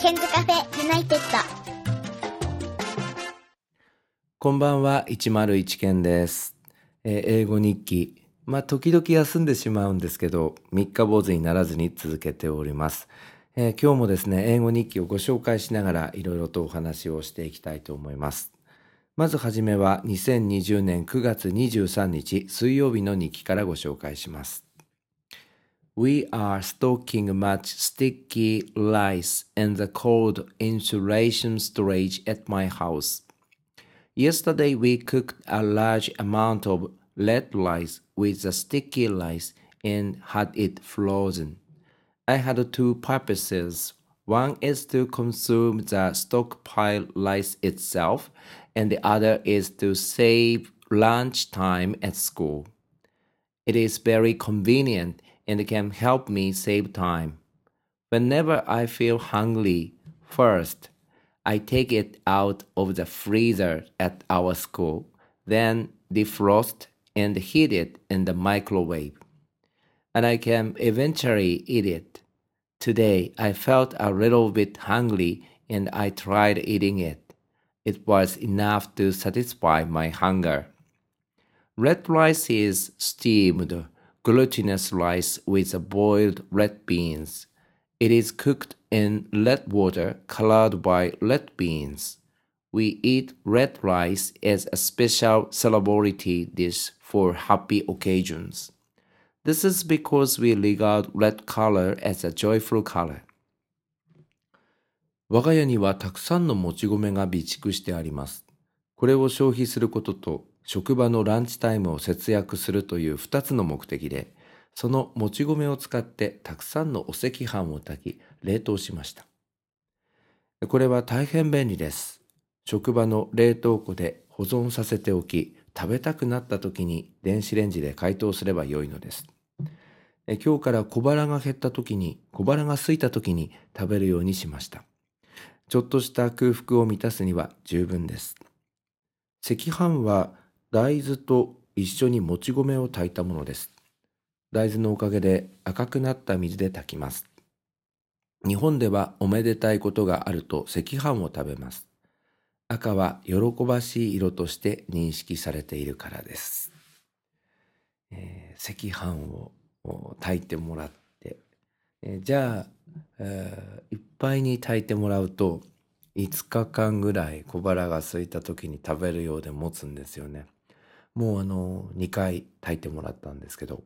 ケンズカフェユナイテッド。こんばんは、101件です。えー英語日記。まあ、時々休んでしまうんですけど、三日坊主にならずに続けております。えー今日もですね、英語日記をご紹介しながら、いろいろとお話をしていきたいと思います。まずはじめは、2020年9月23日、水曜日の日記からご紹介します。We are stocking much sticky rice in the cold insulation storage at my house. Yesterday we cooked a large amount of red rice with the sticky rice and had it frozen. I had two purposes. One is to consume the stockpile rice itself, and the other is to save lunch time at school. It is very convenient and can help me save time. Whenever I feel hungry, first, I take it out of the freezer at our school, then defrost and heat it in the microwave. And I can eventually eat it. Today, I felt a little bit hungry and I tried eating it. It was enough to satisfy my hunger. Red rice is steamed, glutinous rice with boiled red beans. It is cooked in red water colored by red beans. We eat red rice as a special celebrity dish for happy occasions. This is because we regard red color as a joyful color. 我が家にはたくさんのもち米が備蓄してあります。これを消費することと 職場のランチタイムを節約するという2つの目的で、そのもち米を使ってたくさんのお赤飯を炊き冷凍しました。これは大変便利です。職場の冷凍庫で保存させておき、食べたくなった時に電子レンジで解凍すればよいのです。今日から小腹が減った時に、小腹が空いた時に食べるようにしました。ちょっとした空腹を満たすには十分です。赤飯は大豆と一緒にもち米を炊いたものです。大豆のおかげで赤くなった水で炊きます。日本ではおめでたいことがあると赤飯を食べます。赤は喜ばしい色として認識されているからです。えー赤飯を炊いてもらって、えーじゃあ、えーいっぱいに炊いてもらうと5日間ぐらい小腹が空いた時に食べるようで持つんですよね。もうあの2回炊いてもらったんですけど、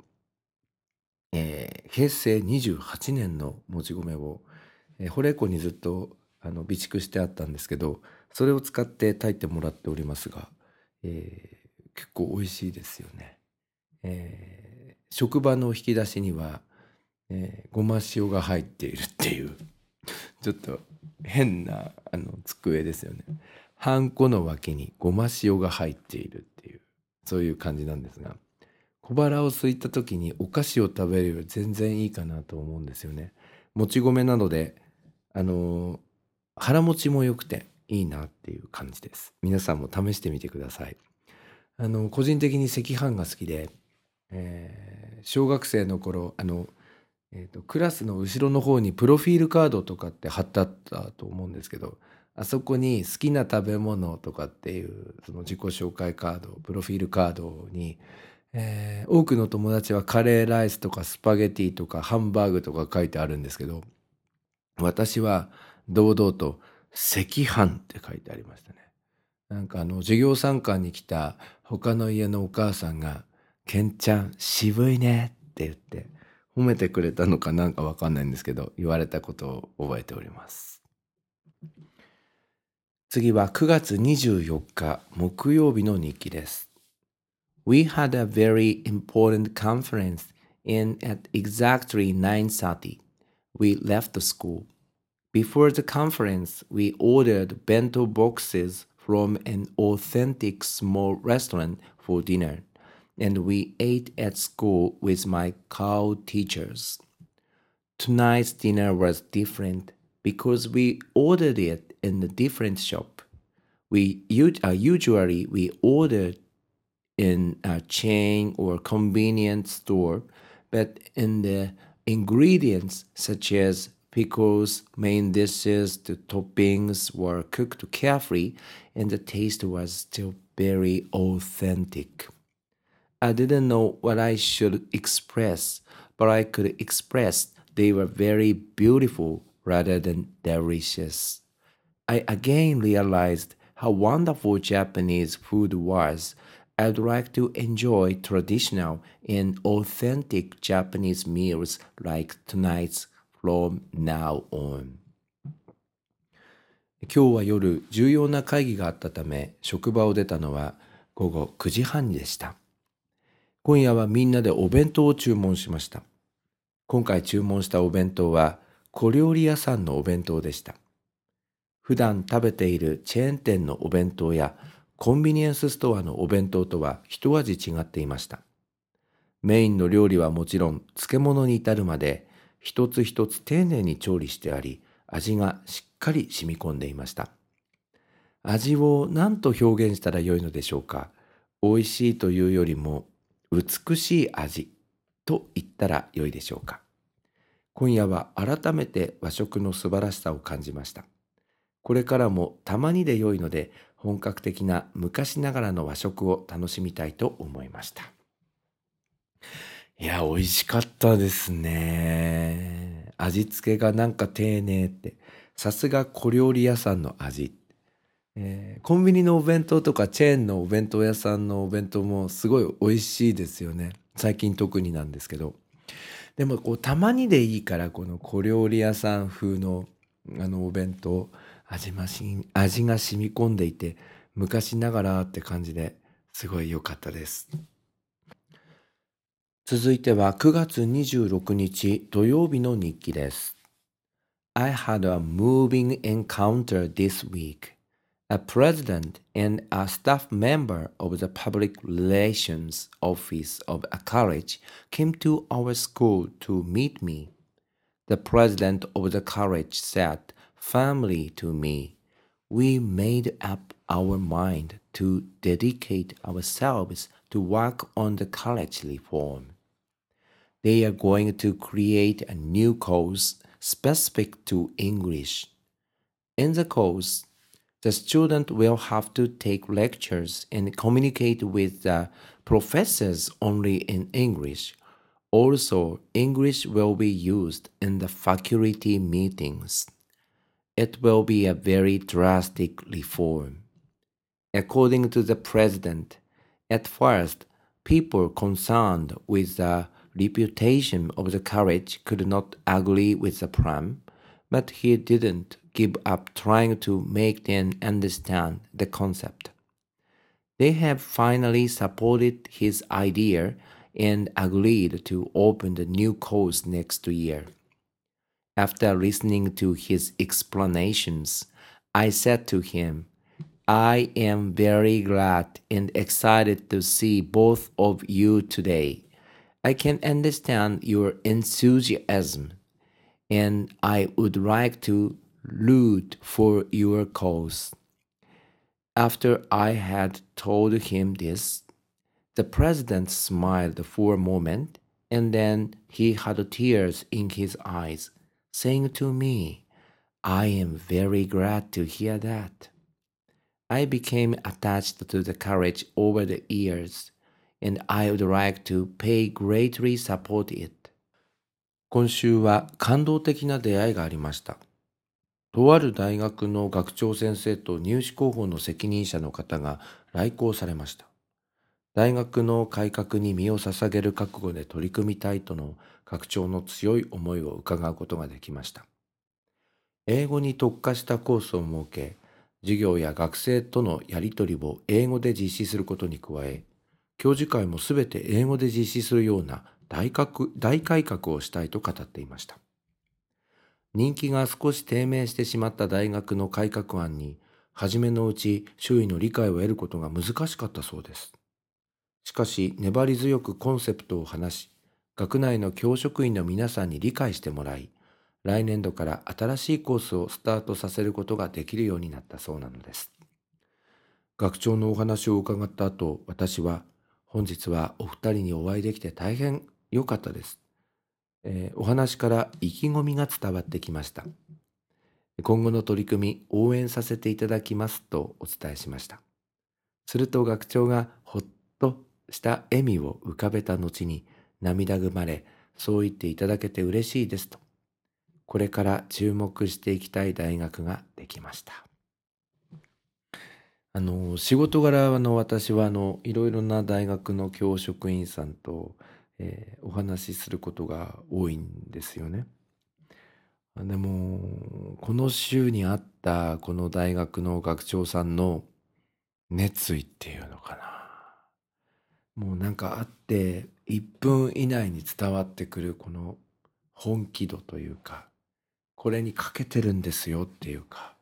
えー平成28年のもち米を、えー保冷庫にずっとあの備蓄してあったんですけどそれを使って炊いてもらっておりますが、えー結構美味しいですよね。えー職場の引き出しには、えーごま塩が入っているっていうちょっと変なあの机ですよね。ハンコの脇にごま塩が入っているっていうそういう感じなんですが小腹を空いた時にお菓子を食べるより全然いいかなと思うんですよね。もち米なのであのー腹持ちも良くていいなっていう感じです。皆さんも試してみてください。あの個人的に赤飯が好きで、えー小学生の頃あの、えーとクラスの後ろの方にプロフィールカードとかって貼ってあったと思うんですけどあそこに好きな食べ物とかっていうその自己紹介カードプロフィールカードに、えー多くの友達はカレーライスとかスパゲティとかハンバーグとか書いてあるんですけど私は堂々と赤飯って書いてありましたね。なんかあの授業参観に来た他の家のお母さんが「ケンちゃん渋いね」って言って褒めてくれたのかなんかわかんないんですけど言われたことを覚えております。次は9月24日木曜日の日記です。We had a very important conference and at exactly 9:30 we left the school. Before the conference, we ordered bento boxes from an authentic small restaurant for dinner, and we ate at school with my cow teachers. Tonight's dinner was different because we ordered it in a different shop. We uh, usually we ordered in a chain or convenience store, but in the ingredients such as Pickles, main dishes, the toppings were cooked carefully, and the taste was still very authentic. I didn't know what I should express, but I could express they were very beautiful rather than delicious. I again realized how wonderful Japanese food was. I'd like to enjoy traditional and authentic Japanese meals like tonight's from now on. 今日は夜重要な会議があったため職場を出たのは午後9時半でした。今夜はみんなでお弁当を注文しました。今回注文したお弁当は小料理屋さんのお弁当でした。普段食べているチェーン店のお弁当やコンビニエンスストアのお弁当とは一味違っていました。メインの料理はもちろん漬物に至るまで一つ一つ丁寧に調理してあり、味がしっかり染み込んでいました。味を何と表現したらよいのでしょうか。美味しいというよりも美しい味と言ったらよいでしょうか。今夜は改めて和食の素晴らしさを感じました。これからもたまにで良いので本格的な昔ながらの和食を楽しみたいと思いました。いや、美味しかったですね。味付けがなんか丁寧って。さすが小料理屋さんの味。えー、コンビニのお弁当とかチェーンのお弁当屋さんのお弁当もすごい美味しいですよね。最近特になんですけど。でもこうたまにでいいからこの小料理屋さん風のあのお弁当味まし味が染み込んでいて昔ながらって感じですごい良かったです。続いては9月26日土曜日の日記です。I had a moving encounter this week. A president and a staff member of the public relations office of a college came to our school to meet me. The president of the college said firmly to me, We made up our mind to dedicate ourselves to work on the college reform they are going to create a new course specific to English. In the course, the student will have to take lectures and communicate with the professors only in English. Also, English will be used in the faculty meetings. It will be a very drastic reform. According to the president, at first, people concerned with the reputation of the college could not agree with the plan, but he didn't give up trying to make them understand the concept. They have finally supported his idea and agreed to open the new course next year. After listening to his explanations, I said to him, I am very glad and excited to see both of you today. I can understand your enthusiasm, and I would like to root for your cause. After I had told him this, the president smiled for a moment, and then he had tears in his eyes, saying to me, I am very glad to hear that. I became attached to the courage over the years and I would like to pay greatly support it. 今週は感動的な出会いがありました。とある大学の学長先生と入試広報の責任者の方が来校されました。大学の改革に身を捧げる覚悟で取り組みたいとの学長の強い思いを伺うことができました。英語に特化したコースを設け、授業や学生とのやり取りを英語で実施することに加え、教授会もすべて英語で実施するような大大改革をしたいと語っていました。人気が少し低迷してしまった大学の改革案に、初めのうち周囲の理解を得ることが難しかったそうです。しかし、粘り強くコンセプトを話し、学内の教職員の皆さんに理解してもらい、来年度から新しいコースをスタートさせることができるようになったそうなのです。学長のお話を伺った後、私は本日はお二人にお会いできて大変良かったです。えーお話から意気込みが伝わってきました。今後の取り組み応援させていただきますとお伝えしました。すると学長がほっとした笑みを浮かべた後に涙ぐまれ、そう言っていただけて嬉しいですと。これから注目していきたい大学ができました。あの、仕事柄の私はあの、いろいろな大学の教職員さんと、えーお話しすることが多いんですよね。でも、この週にあったこの大学の学長さんの熱意っていうのかな。もうなんかあって1分以内に伝わってくるこの本気度というか、これに欠けてるんですよっていうか、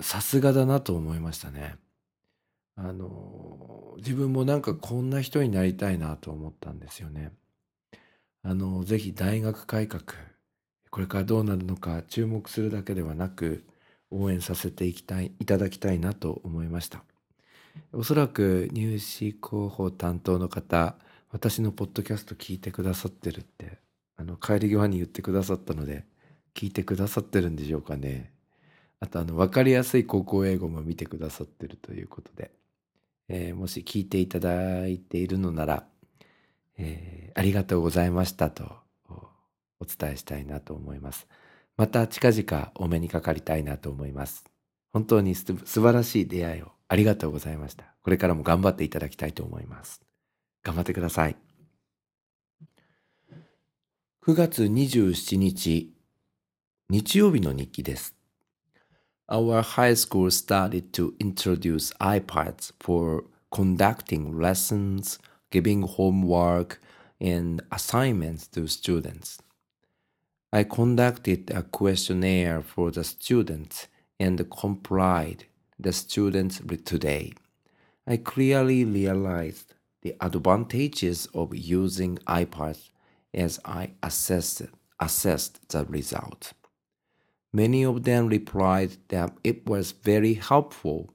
さすがだなと思いましたね。あの、自分もなんかこんな人になりたいなと思ったんですよね。あの、ぜひ大学改革、これからどうなるのか注目するだけではなく、応援させていきたい、いただきたいなと思いました。おそらく入試広報担当の方、私のポッドキャスト聞いてくださってるって、あの、帰り際に言ってくださったので、聞いてくださってるんでしょうかね。あと、あの、わかりやすい高校英語も見てくださってるということで、えーもし聞いていただいているのなら、えーありがとうございましたとお伝えしたいなと思います。また近々お目にかかりたいなと思います。本当に素晴らしい出会いをありがとうございました。これからも頑張っていただきたいと思います。頑張ってください。9月27日、日曜日の日記です。Our high school started to introduce iPads for conducting lessons, giving homework, and assignments to students. I conducted a questionnaire for the students and complied the students with today. I clearly realized the advantages of using iPads as I assessed, assessed the result. Many of them replied that it was very helpful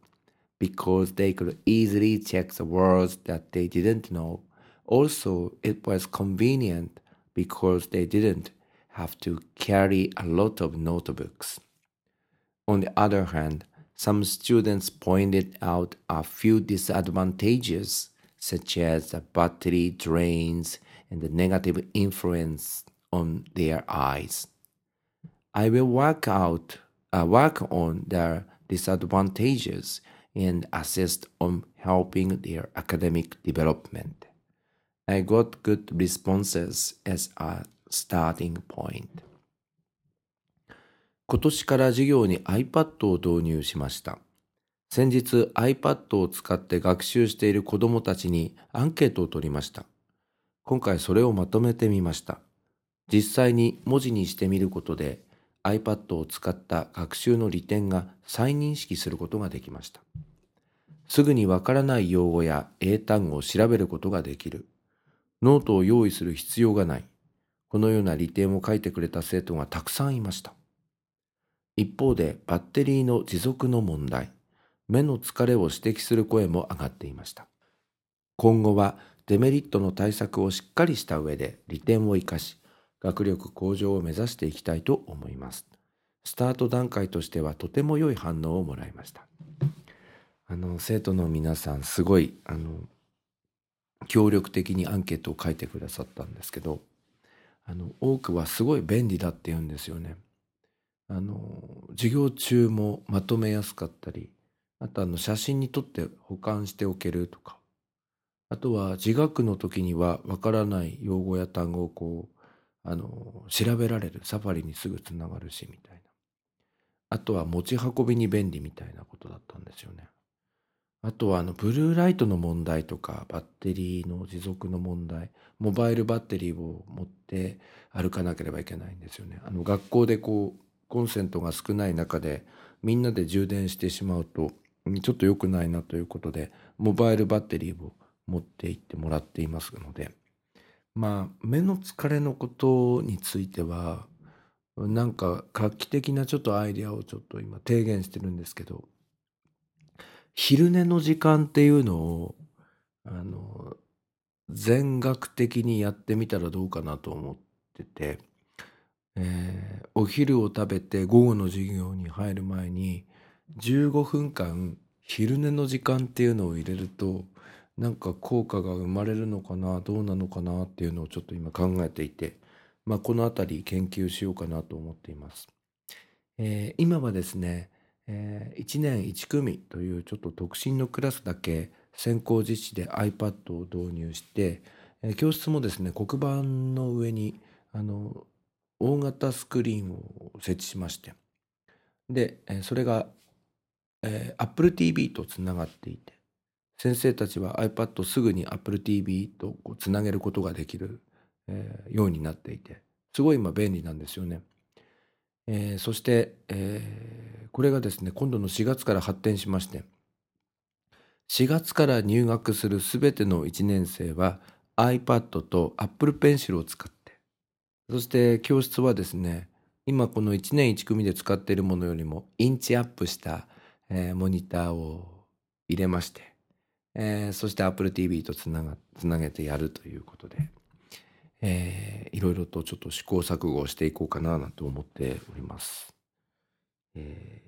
because they could easily check the words that they didn't know. Also, it was convenient because they didn't have to carry a lot of notebooks. On the other hand, some students pointed out a few disadvantages, such as the battery drains and the negative influence on their eyes. I will work out uh, work on their disadvantages and assist on helping their academic development. I got good responses as a starting point. 今年から授業に iPad を導入しました。 先日 iPad を使って学習している子どもたちにアンケートを取りました。今回それをまとめてみました。実際に文字にしてみることで iPad を使った学習の利点が再認識することができました。すぐにわからない用語や英単語を調べることができる。ノートを用意する必要がない。このような利点を書いてくれた生徒がたくさんいました。一方でバッテリーの持続の問題、目の疲れを指摘する声も上がっていました。今後はデメリットの対策をしっかりした上で利点を生かし、学力向上を目指していきたいと思います。スタート段階としてはとても良い反応をもらいました。あの、生徒の皆さん、すごい、あの、協力的にアンケートを書いてくださったんですけど、あの、多くはすごい便利だって言うんですよね。あの、授業中もまとめやすかったり、あとあの、写真に撮って保管しておけるとか、あとは自学の時にはわからない用語や単語をこう、あの、調べられる。サファリにすぐつながるし、みたいな。あとは持ち運びに便利みたいなことだったんですよね。あとはあの、ブルーライトの問題とか、バッテリーの持続の問題、モバイルバッテリーを持って歩かなければいけないんですよね。あの、学校でこう、コンセントが少ない中で、みんなで充電してしまうと、ちょっと良くないなということで、モバイルバッテリーを持って行ってもらっていますので、まあ、目の疲れのことについては、なんか画期的なちょっとアイデアをちょっと今提言してるんですけど、昼寝の時間っていうのを、あの、全学的にやってみたらどうかなと思っってて、えーお昼を食べて午後の授業に入る前に15分間昼寝の時間っていうのを入れるとなんか効果が生まれるのかなどうなのかなっていうのをちょっと今考えていて、まあ、この辺り研究しようかなと思っています。えー今はですね、え1年1組というちょっと特進のクラスだけ先行実施で iPad を導入して、えー教室もですね黒板の上にあの大型スクリーンを設置しましてで、それが、えー Apple TV とつながっていて先生たちは iPad すぐに Apple TV とこうつなげることができる、えーようになっていてすごい今便利なんですよね。えーそして、えーこれがですね今度の4月から発展しまして4月から入学するすべての1年生は iPad と Apple Pencil を使ってそして教室はですね今この1年1組で使っているものよりもインチアップした、えーモニターを入れまして、えーそして Apple TV とつながつなげてやるということで、えーいろいろとちょっと試行錯誤をしていこうかななんて思っております。えー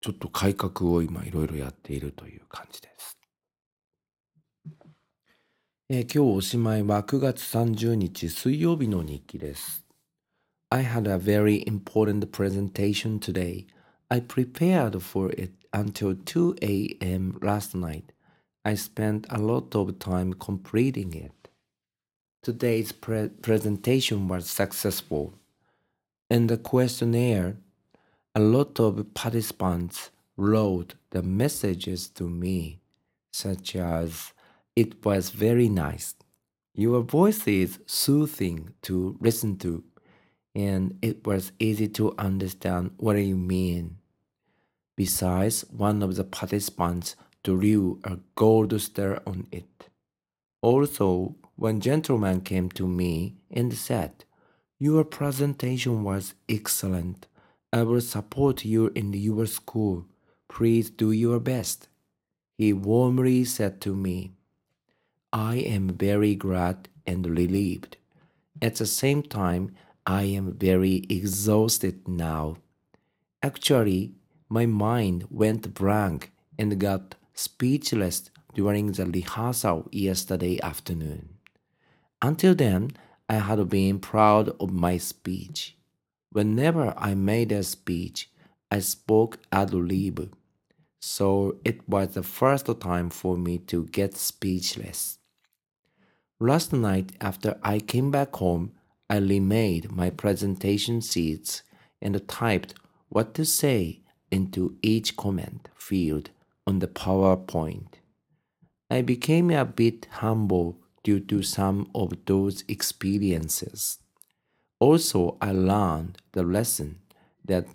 ちょっと改革を今いろいろやっているという感じです。えー今日おしまいは9月30日水曜日の日記です。I had a very important presentation today. I prepared for it until 2 a.m. last night. I spent a lot of time completing it. Today's pre- presentation was successful. In the questionnaire, a lot of participants wrote the messages to me, such as, It was very nice. Your voice is soothing to listen to, and it was easy to understand what you mean. Besides, one of the participants drew a gold star on it. Also, one gentleman came to me and said, Your presentation was excellent. I will support you in your school. Please do your best. He warmly said to me, I am very glad and relieved. At the same time, I am very exhausted now. Actually, my mind went blank and got speechless during the rehearsal yesterday afternoon. Until then, I had been proud of my speech. Whenever I made a speech, I spoke ad lib. So it was the first time for me to get speechless. Last night, after I came back home, I remade my presentation sheets and typed what to say into each comment field on the PowerPoint. I became a bit humble due to some of those experiences. Also, I learned the lesson that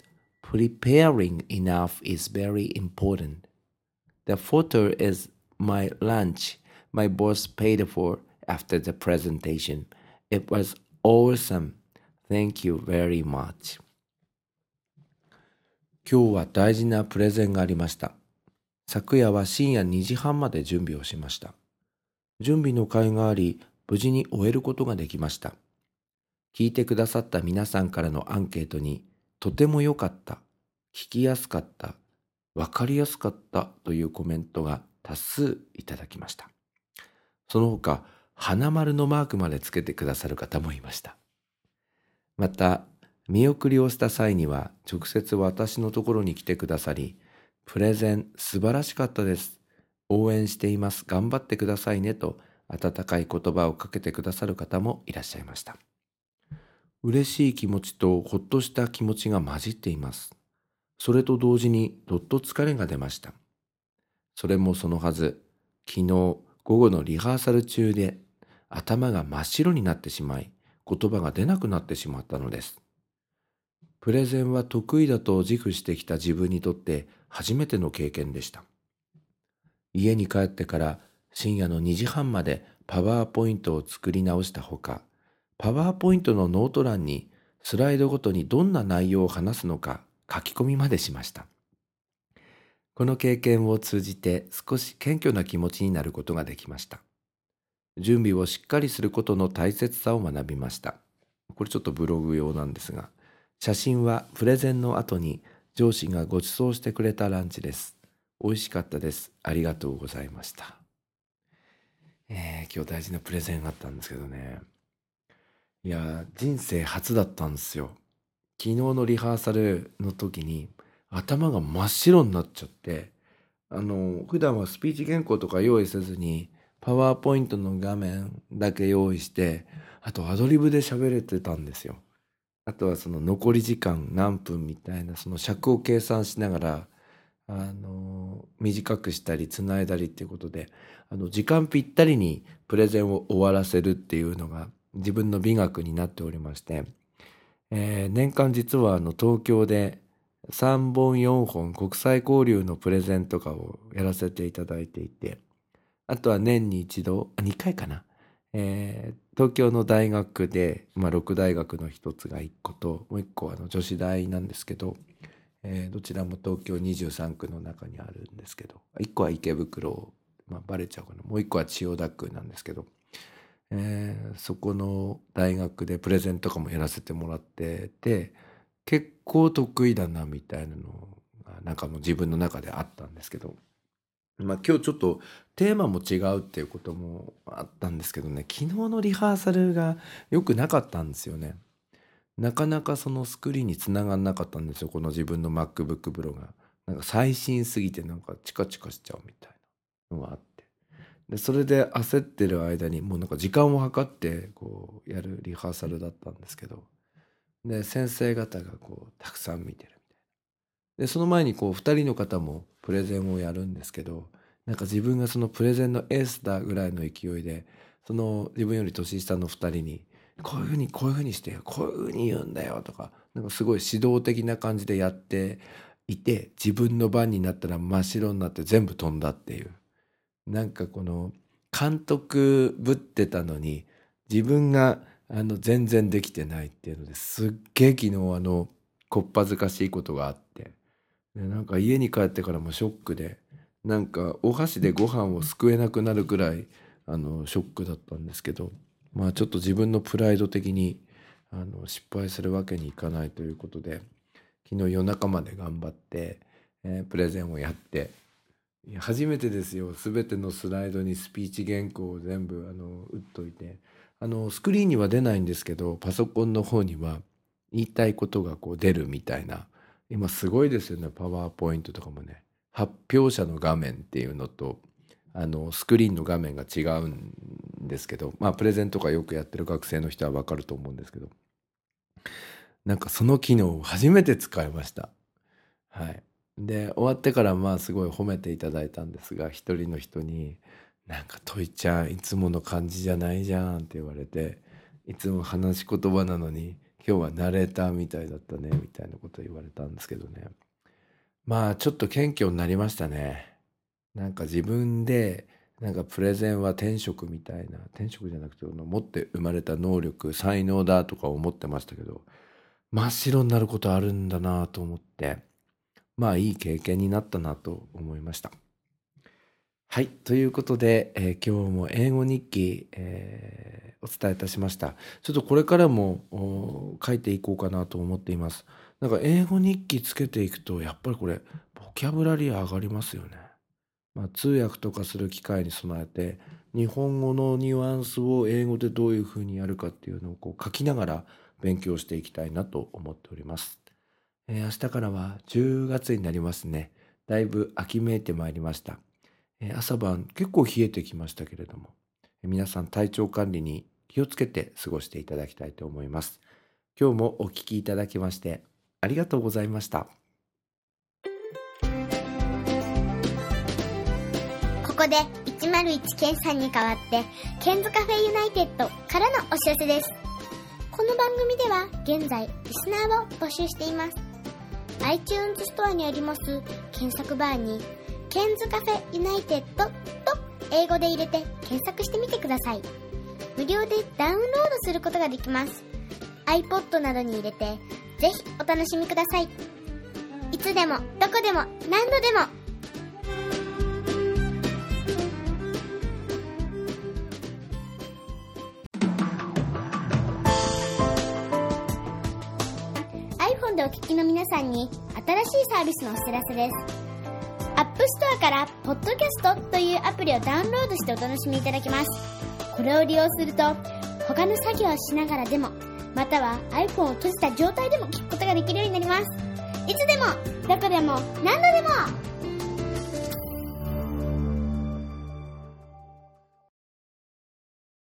preparing enough is very important. The photo is my lunch my boss paid for after the presentation. It was awesome. Thank you very much. 今日は大事なプレゼンがありました。昨夜は深夜2時半まで準備をしました。準備の会があり、無事に終えることができました。聞いてくださった皆さんからのアンケートに、とても良かった、聞きやすかった、わかりやすかったというコメントが多数いただきました。その他、花丸のマークまでつけてくださる方もいました。また、見送りをした際には、直接私のところに来てくださり、プレゼン素晴らしかったです。応援しています。頑張ってくださいねと、温かい言葉をかけてくださる方もいらっしゃいました。嬉しい気持ちとほっとした気持ちが混じっています。それと同時にどっと疲れが出ました。それもそのはず、昨日午後のリハーサル中で頭が真っ白になってしまい、言葉が出なくなってしまったのです。プレゼンは得意だと自負してきた自分にとって初めての経験でした。家に帰ってから深夜の2時半までパワーポイントを作り直したほか、パワーポイントのノート欄にスライドごとにどんな内容を話すのか書き込みまでしました。この経験を通じて少し謙虚な気持ちになることができました。準備をしっかりすることの大切さを学びました。これちょっとブログ用なんですが、写真はプレゼンの後に上司がご馳走してくれたランチです。美味しかったです。ありがとうございました。えー、今日大事なプレゼンがあったんですけどね。いや、人生初だったんですよ。昨日のリハーサルの時に頭が真っ白になっちゃって、あの、普段はスピーチ原稿とか用意せずに、パワーポイントの画面だけ用意して、あとアドリブで喋れてたんですよ。あとはその残り時間何分みたいなその尺を計算しながら、あの、短くしたり繋いだりっていうことで、あの、時間ぴったりにプレゼンを終わらせるっていうのが自分の美学になっておりまして、えー、年間実はあの東京で3本4本国際交流のプレゼンとかをやらせていただいていて、あとは年に一度、あ、2回かな。えー、東京の大学で、まあ、6大学の一つが1個と、もう1個あの女子大なんですけど、えー、どちらも東京23区の中にあるんですけど、1個は池袋、まあ、バレちゃうかな。もう1個は千代田区なんですけど、えー、そこの大学でプレゼンとかもやらせてもらってて、結構得意だなみたいなのがなんかもう自分の中であったんですけど、まあ今日ちょっとテーマも違うっていうこともあったんですけどね、昨日のリハーサルが良くなかったんですよね。なかなかそのスクリーンにつながんなかったんですよ、この自分の MacBook Pro が。なんか最新すぎてなんかチカチカしちゃうみたいなのがあって。で、それで焦ってる間にもうなんか時間を計ってこうやるリハーサルだったんですけど、で先生方がこうたくさん見てるでその前にこう2人の方もプレゼンをやるんですけどなんか自分がそのプレゼンのエースだぐらいの勢いでその自分より年下の2人にこういうふうにこういうふうにしてこういうふうに言うんだよとかなんかすごい指導的な感じでやっていて自分の番になったら真っ白になって全部飛んだっていう。なんかこの監督ぶってたのに自分があの全然できてないっていうのですっげえ昨日あのこっぱずかしいことがあって。でなんか家に帰ってからもショックでなんかお箸でご飯をすくえなくなるくらいあのショックだったんですけどまあちょっと自分のプライド的にあの失敗するわけにいかないということで昨日夜中まで頑張って、えー、プレゼンをやって初めてですよ。全てのスライドにスピーチ原稿を全部あの打っといてあのスクリーンには出ないんですけどパソコンの方には言いたいことがこう出るみたいな今すごいですよね。パワーポイントとかもね。発表者の画面っていうのとあのスクリーンの画面が違うんですけどまあプレゼントとかよくやってる学生の人は分かると思うんですけど。なんかその機能を初めて使いました。はい。で終わってからまあすごい褒めていただいたんですが一人の人になんかトイちゃんいつもの感じじゃないじゃんって言われていつも話し言葉なのに今日はナレーターみたいだったねみたいなこと言われたんですけどねまあちょっと謙虚になりましたねなんか自分でなんかプレゼンは天職みたいな天職じゃなくて持って生まれた能力才能だとか思ってましたけど真っ白になることあるんだなと思ってまあいい経験になったなと思いました。はい。ということで、えー、今日も英語日記、えー、お伝えいたしました。ちょっとこれからも書いていこうかなと思っています。なんか英語日記つけていくと、やっぱりこれ、ボキャブラリー上がりますよね。まあ、通訳とかする機会に備えて、日本語のニュアンスを英語でどういうふうにやるかっていうのをこう書きながら勉強していきたいなと思っております。えー、明日からは10月になりますね。だいぶ秋めいてまいりました。朝晩結構冷えてきましたけれども、皆さん体調管理に気をつけて過ごしていただきたいと思います。今日もお聞きいただきましてありがとうございました。ここで101ケンさんに代わってケンズカフェユナイテッドからのお知らせです。この番組では現在リスナーを募集しています。iTunes ストアにあります検索バーにケンズカフェユナイテッドと英語で入れて検索してみてください。無料でダウンロードすることができます。iPod などに入れてぜひお楽しみください。いつでも、どこでも、何度でも iPhone でお聞きの皆さんに新しいサービスのお知らせです。 App Store からポッドキャストというアプリをダウンロードしてお楽しみいただけます。これを利用すると、他の作業をしながらでも、または iPhone を閉じた状態でも聞くことができるようになります。いつでも、どこでも、何度でも